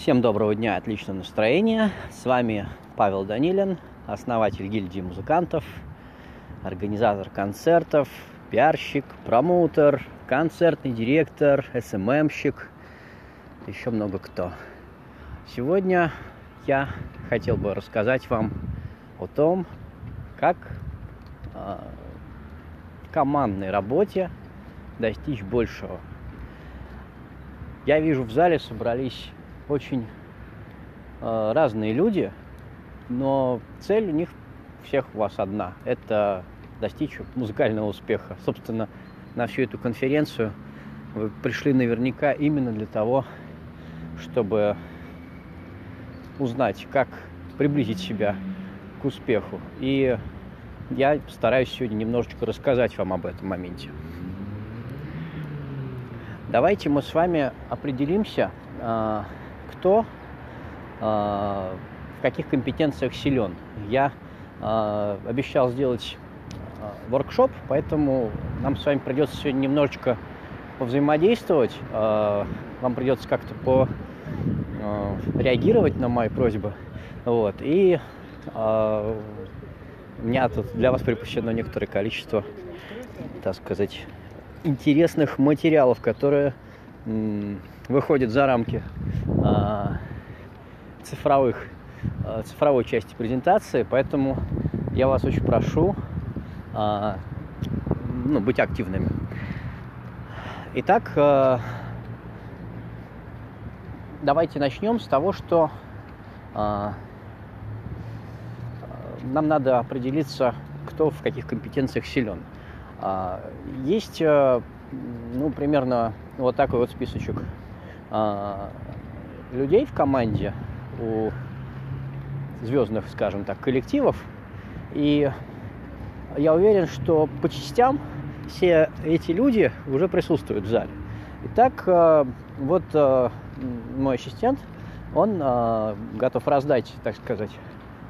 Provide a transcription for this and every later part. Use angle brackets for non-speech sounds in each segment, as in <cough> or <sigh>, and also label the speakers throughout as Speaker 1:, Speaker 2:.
Speaker 1: Всем доброго дня, отличного настроения. С вами Павел Данилин, основатель гильдии музыкантов, организатор концертов, пиарщик, промоутер, концертный директор, СММщик, еще много кто. Сегодня я хотел бы рассказать вам о том, как э, в командной работе достичь большего. Я вижу, в зале собрались очень э, разные люди, но цель у них всех у вас одна. Это достичь музыкального успеха. Собственно, на всю эту конференцию вы пришли наверняка именно для того, чтобы узнать, как приблизить себя к успеху. И я стараюсь сегодня немножечко рассказать вам об этом моменте. Давайте мы с вами определимся, а, кто а, в каких компетенциях силен. Я а, обещал сделать а, воркшоп, поэтому нам с вами придется сегодня немножечко повзаимодействовать. Вам придется как-то по реагировать на мои просьбы. Вот. И у меня тут для вас припущено некоторое количество, так сказать, интересных материалов, которые выходят за рамки цифровых, э, цифровой части презентации, поэтому я вас очень прошу а, ну, быть активными. Итак, э, давайте начнем с того, что а, нам надо определиться, кто в каких компетенциях силен. А, есть, э, ну, примерно вот такой вот списочек людей в команде, у звездных, скажем так, коллективов. И я уверен, что по частям все эти люди уже присутствуют в зале. Итак, э, вот э, мой ассистент, он э, готов раздать, так сказать,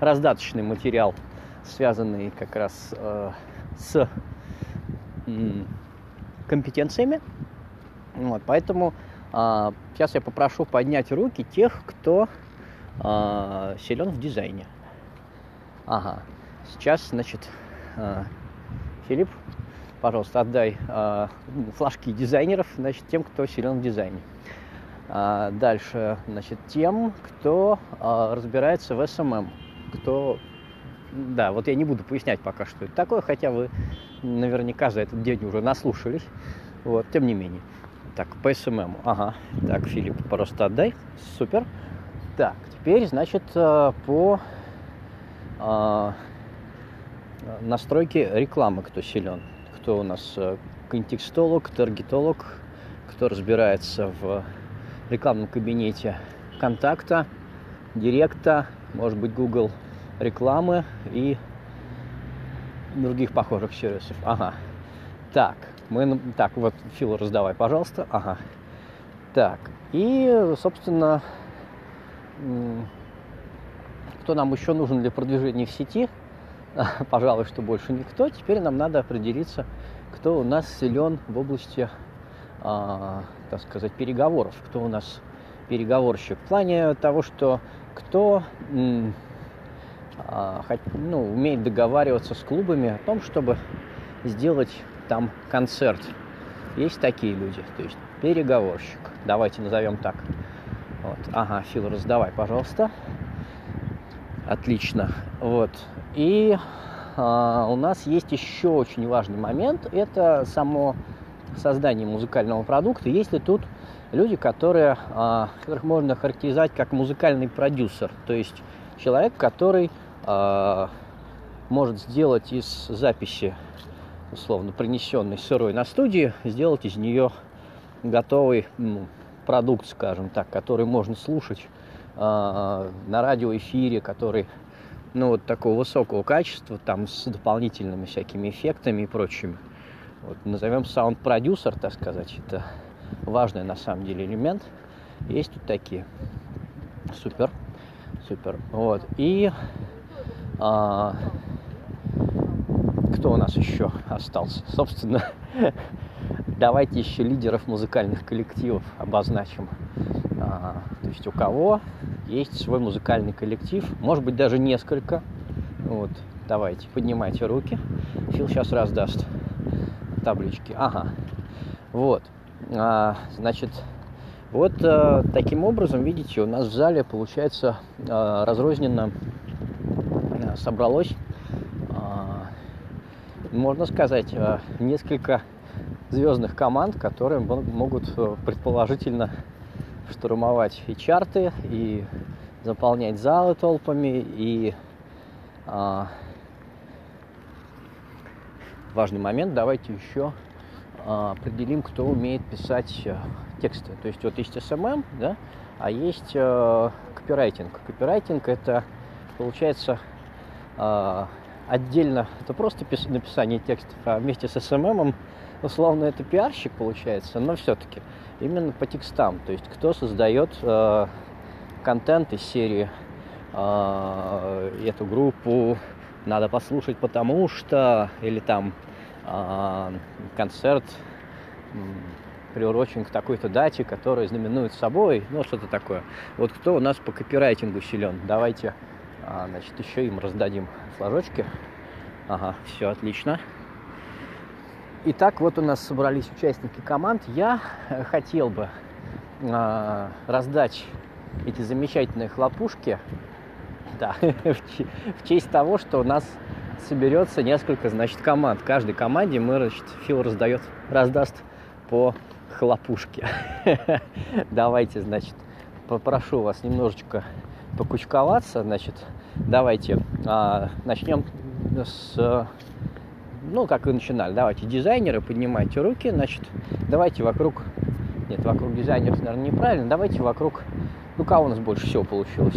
Speaker 1: раздаточный материал, связанный как раз с компетенциями. Вот, поэтому сейчас я попрошу поднять руки тех, кто а, силен в дизайне. Ага. Сейчас, значит, а, Филипп, пожалуйста, отдай а, флажки дизайнеров, значит, тем, кто силен в дизайне. А, дальше, значит, тем, кто а, разбирается в SMM, кто да, вот я не буду пояснять пока, что это такое, хотя вы наверняка за этот день уже наслушались. Вот, тем не менее. Так, по SMM. Ага. Так, Филипп, просто отдай. Супер. Так, теперь, значит, э, по а, настройке рекламы кто силен. Кто у нас э, контекстолог, таргетолог, кто разбирается в рекламном кабинете контакта, директа, может быть, Google рекламы и других похожих сервисов. Ага. Так, мы, так, вот, Фил, раздавай, пожалуйста. Ага. Так, и, собственно, кто нам еще нужен для продвижения в сети? <laughs> Пожалуй, что больше никто. Теперь нам надо определиться, кто у нас силен в области, а, так сказать, переговоров, кто у нас переговорщик. В плане того, что кто а, ну, умеет договариваться с клубами о том, чтобы сделать там концерт. Есть такие люди, то есть переговорщик. Давайте назовем так. Вот. Ага, Фил, раздавай, пожалуйста. Отлично. Вот. И а, у нас есть еще очень важный момент. Это само создание музыкального продукта. Есть ли тут люди, которые, а, которых можно характеризовать как музыкальный продюсер. То есть человек, который а, может сделать из записи, условно, принесенной сырой на студии, сделать из нее готовый ну, продукт, скажем так, который можно слушать э, на радиоэфире, который ну, вот такого высокого качества, там с дополнительными всякими эффектами и прочими. Вот, назовем саунд-продюсер, так сказать, это важный на самом деле элемент. Есть тут такие. Супер, супер. Вот. И а, кто у нас еще остался? Собственно, <laughs> давайте еще лидеров музыкальных коллективов обозначим. А, то есть у кого есть свой музыкальный коллектив, может быть даже несколько. Вот, давайте, поднимайте руки. Фил сейчас раздаст таблички. Ага. Вот. А, значит, вот а, таким образом, видите, у нас в зале получается а, разрозненно а, собралось, можно сказать, а, несколько звездных команд, которые могут предположительно штурмовать и чарты, и заполнять залы толпами, и а, важный момент, давайте еще а, определим, кто умеет писать а, тексты. То есть вот есть SMM, да, а есть а, копирайтинг. Копирайтинг это получается а, отдельно, это просто пис- написание текстов, а вместе с SMM условно это пиарщик получается, но все-таки именно по текстам. То есть кто создает э, контент из серии э, эту группу надо послушать, потому что или там э, концерт приурочен к такой-то дате, которая знаменует собой, ну что-то такое. Вот кто у нас по копирайтингу силен? Давайте, э, значит, еще им раздадим флажочки. Ага, все отлично. Итак, вот у нас собрались участники команд. Я хотел бы э, раздать эти замечательные хлопушки да, <laughs> в честь того, что у нас соберется несколько, значит, команд. Каждой команде мы, значит, Фил раздает, раздаст по хлопушке. <laughs> Давайте, значит, попрошу вас немножечко покучковаться, значит, давайте а, начнем с ну, как вы начинали, давайте дизайнеры, поднимайте руки, значит, давайте вокруг, нет, вокруг дизайнеров, наверное, неправильно, давайте вокруг, ну, кого у нас больше всего получилось,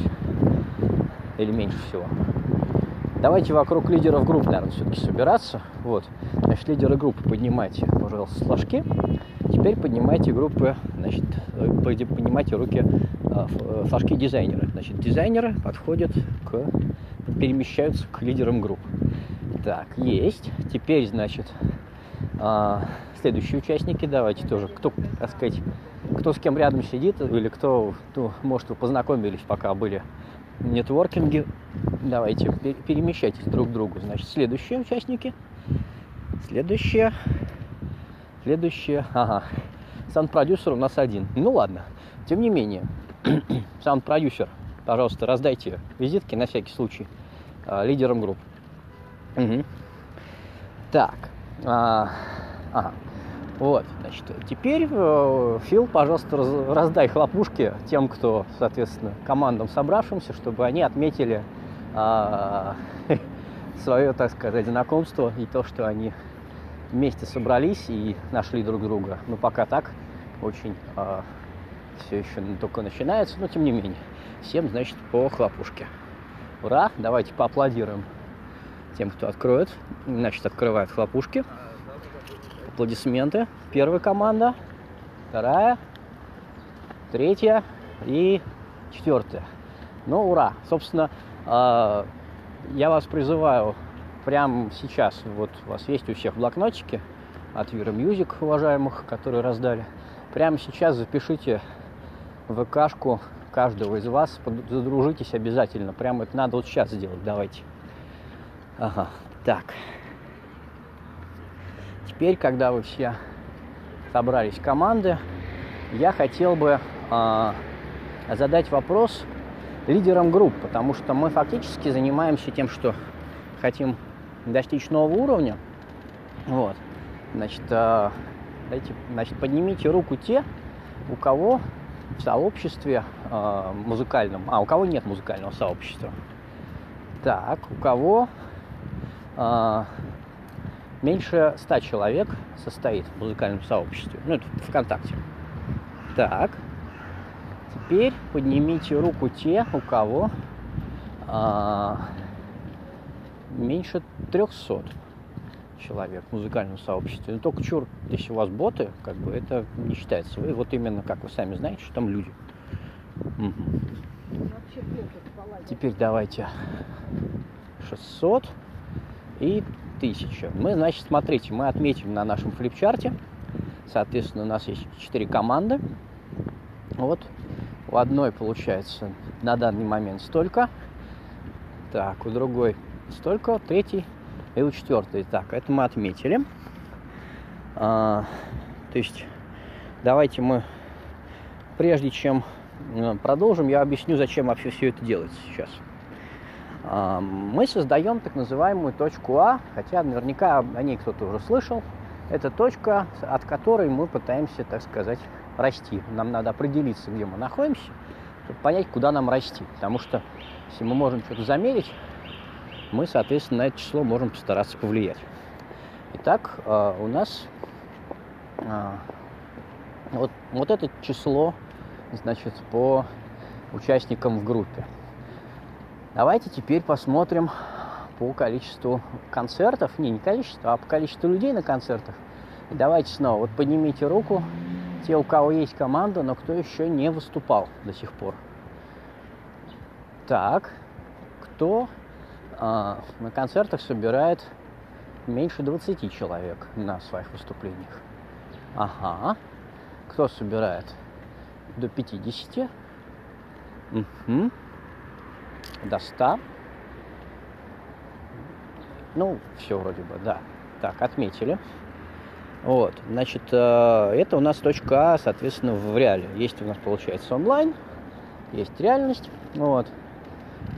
Speaker 1: или меньше всего. Давайте вокруг лидеров групп, наверное, все-таки собираться. Вот. Значит, лидеры группы поднимайте, пожалуйста, флажки. Теперь поднимайте группы, значит, э, поднимайте руки флажки дизайнера. Значит, дизайнеры подходят к, перемещаются к лидерам групп. Так, есть. Теперь, значит, а, следующие участники. Давайте тоже, кто, так сказать, кто с кем рядом сидит, или кто, ну, может, вы познакомились, пока были нетворкинги. Давайте, перемещайтесь друг к другу. Значит, следующие участники. Следующие. Следующие. Ага. Саунд-продюсер у нас один. Ну ладно. Тем не менее, <clears throat> саунд-продюсер, пожалуйста, раздайте визитки на всякий случай а, лидерам групп. Угу. Так. А, ага. Вот, значит, теперь, э, Фил, пожалуйста, раз, раздай хлопушки тем, кто, соответственно, командам собравшимся, чтобы они отметили а, <laughs> свое, так сказать, знакомство и то, что они вместе собрались и нашли друг друга. Ну, пока так, очень а, все еще только начинается, но тем не менее. Всем, значит, по хлопушке. Ура! Давайте поаплодируем тем, кто откроет. Значит, открывает хлопушки. Аплодисменты. Первая команда, вторая, третья и четвертая. Ну, ура! Собственно, а, я вас призываю прямо сейчас, вот у вас есть у всех блокнотики от Вира Music, уважаемых, которые раздали. Прямо сейчас запишите ВКшку каждого из вас, задружитесь обязательно. Прямо это надо вот сейчас сделать, давайте. Ага, так. Теперь, когда вы все собрались команды, я хотел бы э, задать вопрос лидерам групп, потому что мы фактически занимаемся тем, что хотим достичь нового уровня. Вот. Значит, э, дайте, значит, поднимите руку те, у кого в сообществе э, музыкальном, а у кого нет музыкального сообщества. Так, у кого а, меньше 100 человек состоит в музыкальном сообществе. Ну, это ВКонтакте. Так. Теперь поднимите руку те, у кого а, меньше 300 человек в музыкальном сообществе. Но только чур, если у вас боты, как бы это не считается. Вы вот именно, как вы сами знаете, что там люди. Угу. Теперь давайте 600 и 1000. Мы, значит, смотрите, мы отметим на нашем флипчарте. Соответственно, у нас есть 4 команды. Вот. У одной получается на данный момент столько. Так, у другой столько, третий и у четвертой. Так, это мы отметили. А, то есть давайте мы, прежде чем э, продолжим, я объясню, зачем вообще все это делать сейчас. А, мы создаем так называемую точку А, хотя наверняка о ней кто-то уже слышал. Это точка, от которой мы пытаемся, так сказать, расти. Нам надо определиться, где мы находимся, чтобы понять, куда нам расти. Потому что если мы можем что-то замерить, мы, соответственно, на это число можем постараться повлиять. Итак, а, у нас а, вот, вот это число, значит, по участникам в группе. Давайте теперь посмотрим по количеству концертов, не, не количество, а по количеству людей на концертах. И давайте снова, вот поднимите руку, те, у кого есть команда, но кто еще не выступал до сих пор. Так, кто на концертах собирает меньше 20 человек на своих выступлениях. Ага. Кто собирает? До 50. Угу. До 100. Ну, все вроде бы, да. Так, отметили. Вот, значит, э, это у нас точка А, соответственно, в реале. Есть у нас, получается, онлайн, есть реальность, вот.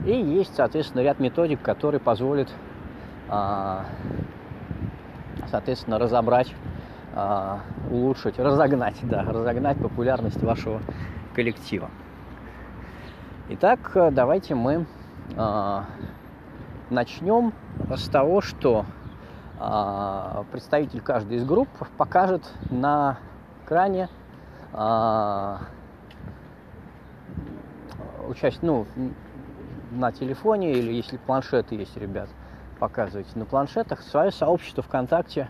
Speaker 1: И есть, соответственно, ряд методик, которые позволят, а, соответственно, разобрать, а, улучшить, разогнать, да, разогнать популярность вашего коллектива. Итак, давайте мы а, начнем с того, что представитель каждой из групп покажет на экране участь, ну, на телефоне или если планшеты есть, ребят, показывайте на планшетах свое сообщество ВКонтакте.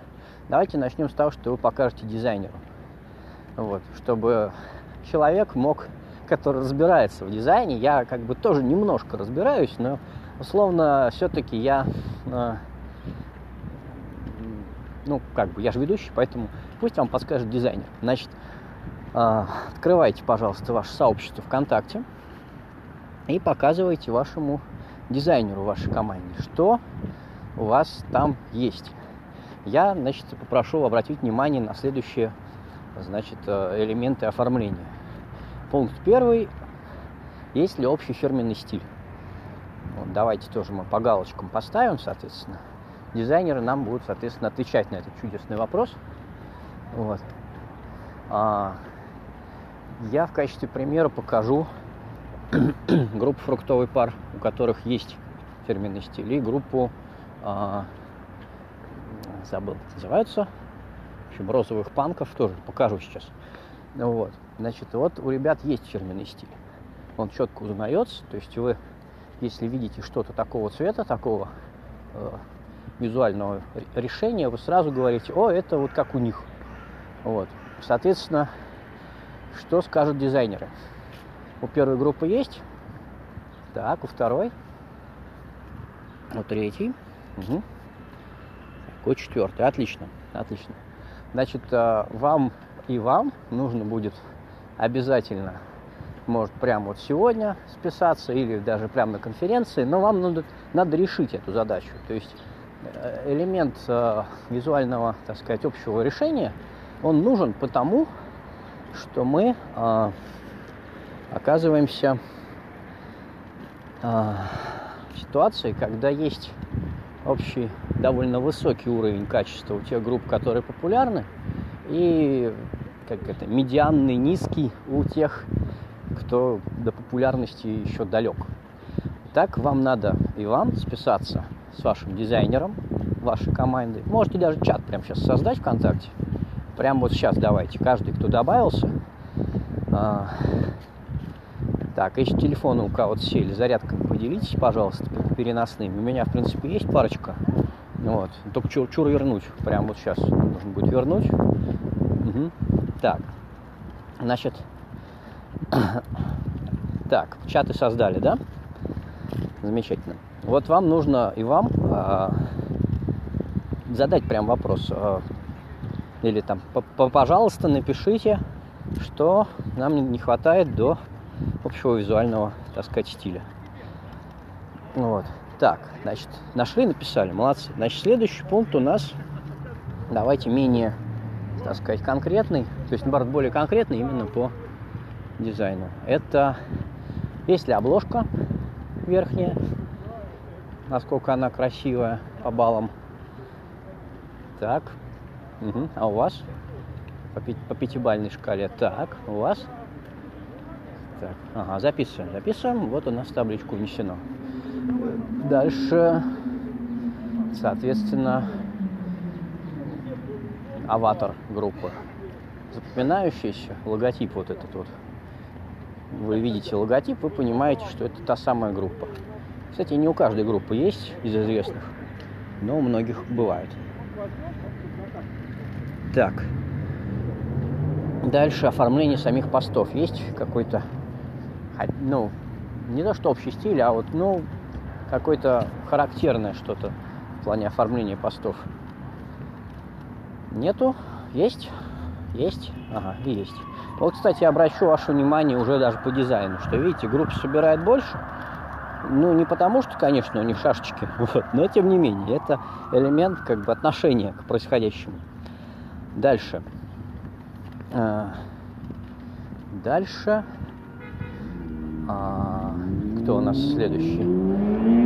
Speaker 1: Давайте начнем с того, что вы покажете дизайнеру. Вот, чтобы человек мог, который разбирается в дизайне, я как бы тоже немножко разбираюсь, но условно все-таки я, э, ну как бы я же ведущий, поэтому пусть вам подскажет дизайнер. Значит, э, открывайте, пожалуйста, ваше сообщество ВКонтакте и показываете вашему дизайнеру вашей команде, что у вас там есть. Я, значит, попрошу обратить внимание на следующие, значит, э, элементы оформления. Пункт первый. Есть ли общий фирменный стиль? Вот, давайте тоже мы по галочкам поставим, соответственно. Дизайнеры нам будут, соответственно, отвечать на этот чудесный вопрос. Вот. А, я в качестве примера покажу <clears throat> группу фруктовый пар, у которых есть фирменный стиль, и группу, а, забыл, как называются, в общем, розовых панков тоже покажу сейчас. Вот, значит, вот у ребят есть фирменный стиль. Он четко узнается, то есть вы, если видите что-то такого цвета, такого э, визуального решения, вы сразу говорите, о, это вот как у них. Вот, соответственно, что скажут дизайнеры? У первой группы есть. Так, у второй. У третьей. Угу. У четвертой. Отлично, отлично. Значит, э, вам и вам нужно будет обязательно, может, прямо вот сегодня списаться или даже прямо на конференции, но вам надо, надо решить эту задачу. То есть э, элемент э, визуального, так сказать, общего решения, он нужен потому, что мы оказываемся а, в ситуации, когда есть общий довольно высокий уровень качества у тех групп, которые популярны, и как это, медианный, низкий у тех, кто до популярности еще далек. Так вам надо и вам списаться с вашим дизайнером вашей команды. Можете даже чат прямо сейчас создать ВКонтакте. Прямо вот сейчас давайте. Каждый, кто добавился, а, так, если телефоны у кого-то сели, зарядками поделитесь, пожалуйста, переносными. У меня, в принципе, есть парочка. Вот. Только чур, чур вернуть. Прямо вот сейчас нужно будет вернуть. Угу. Так. Значит, <coughs> так, чаты создали, да? Замечательно. Вот вам нужно и вам а, задать прям вопрос. А, или там, пожалуйста, напишите, что нам не хватает до общего визуального, так сказать, стиля. Вот. Так, значит, нашли, написали, молодцы. Значит, следующий пункт у нас, давайте менее, так сказать, конкретный, то есть, наоборот, более конкретный именно по дизайну. Это, есть ли обложка верхняя, насколько она красивая по баллам. Так, угу. а у вас? По, по пятибалльной шкале. Так, у вас? Так, ага, записываем, записываем. Вот у нас табличку внесено. Дальше, соответственно, аватар группы. Запоминающийся логотип вот этот вот. Вы видите логотип, вы понимаете, что это та самая группа. Кстати, не у каждой группы есть из известных, но у многих бывает. Так. Дальше оформление самих постов. Есть какой-то, ну, не то что общий стиль, а вот, ну, какое-то характерное что-то в плане оформления постов. Нету? Есть? Есть? Ага, есть. Вот, кстати, обращу ваше внимание уже даже по дизайну, что, видите, группа собирает больше. Ну, не потому что, конечно, у них шашечки, <laughs> вот, но тем не менее, это элемент как бы отношения к происходящему. Дальше. А, дальше. А, кто у нас следующий?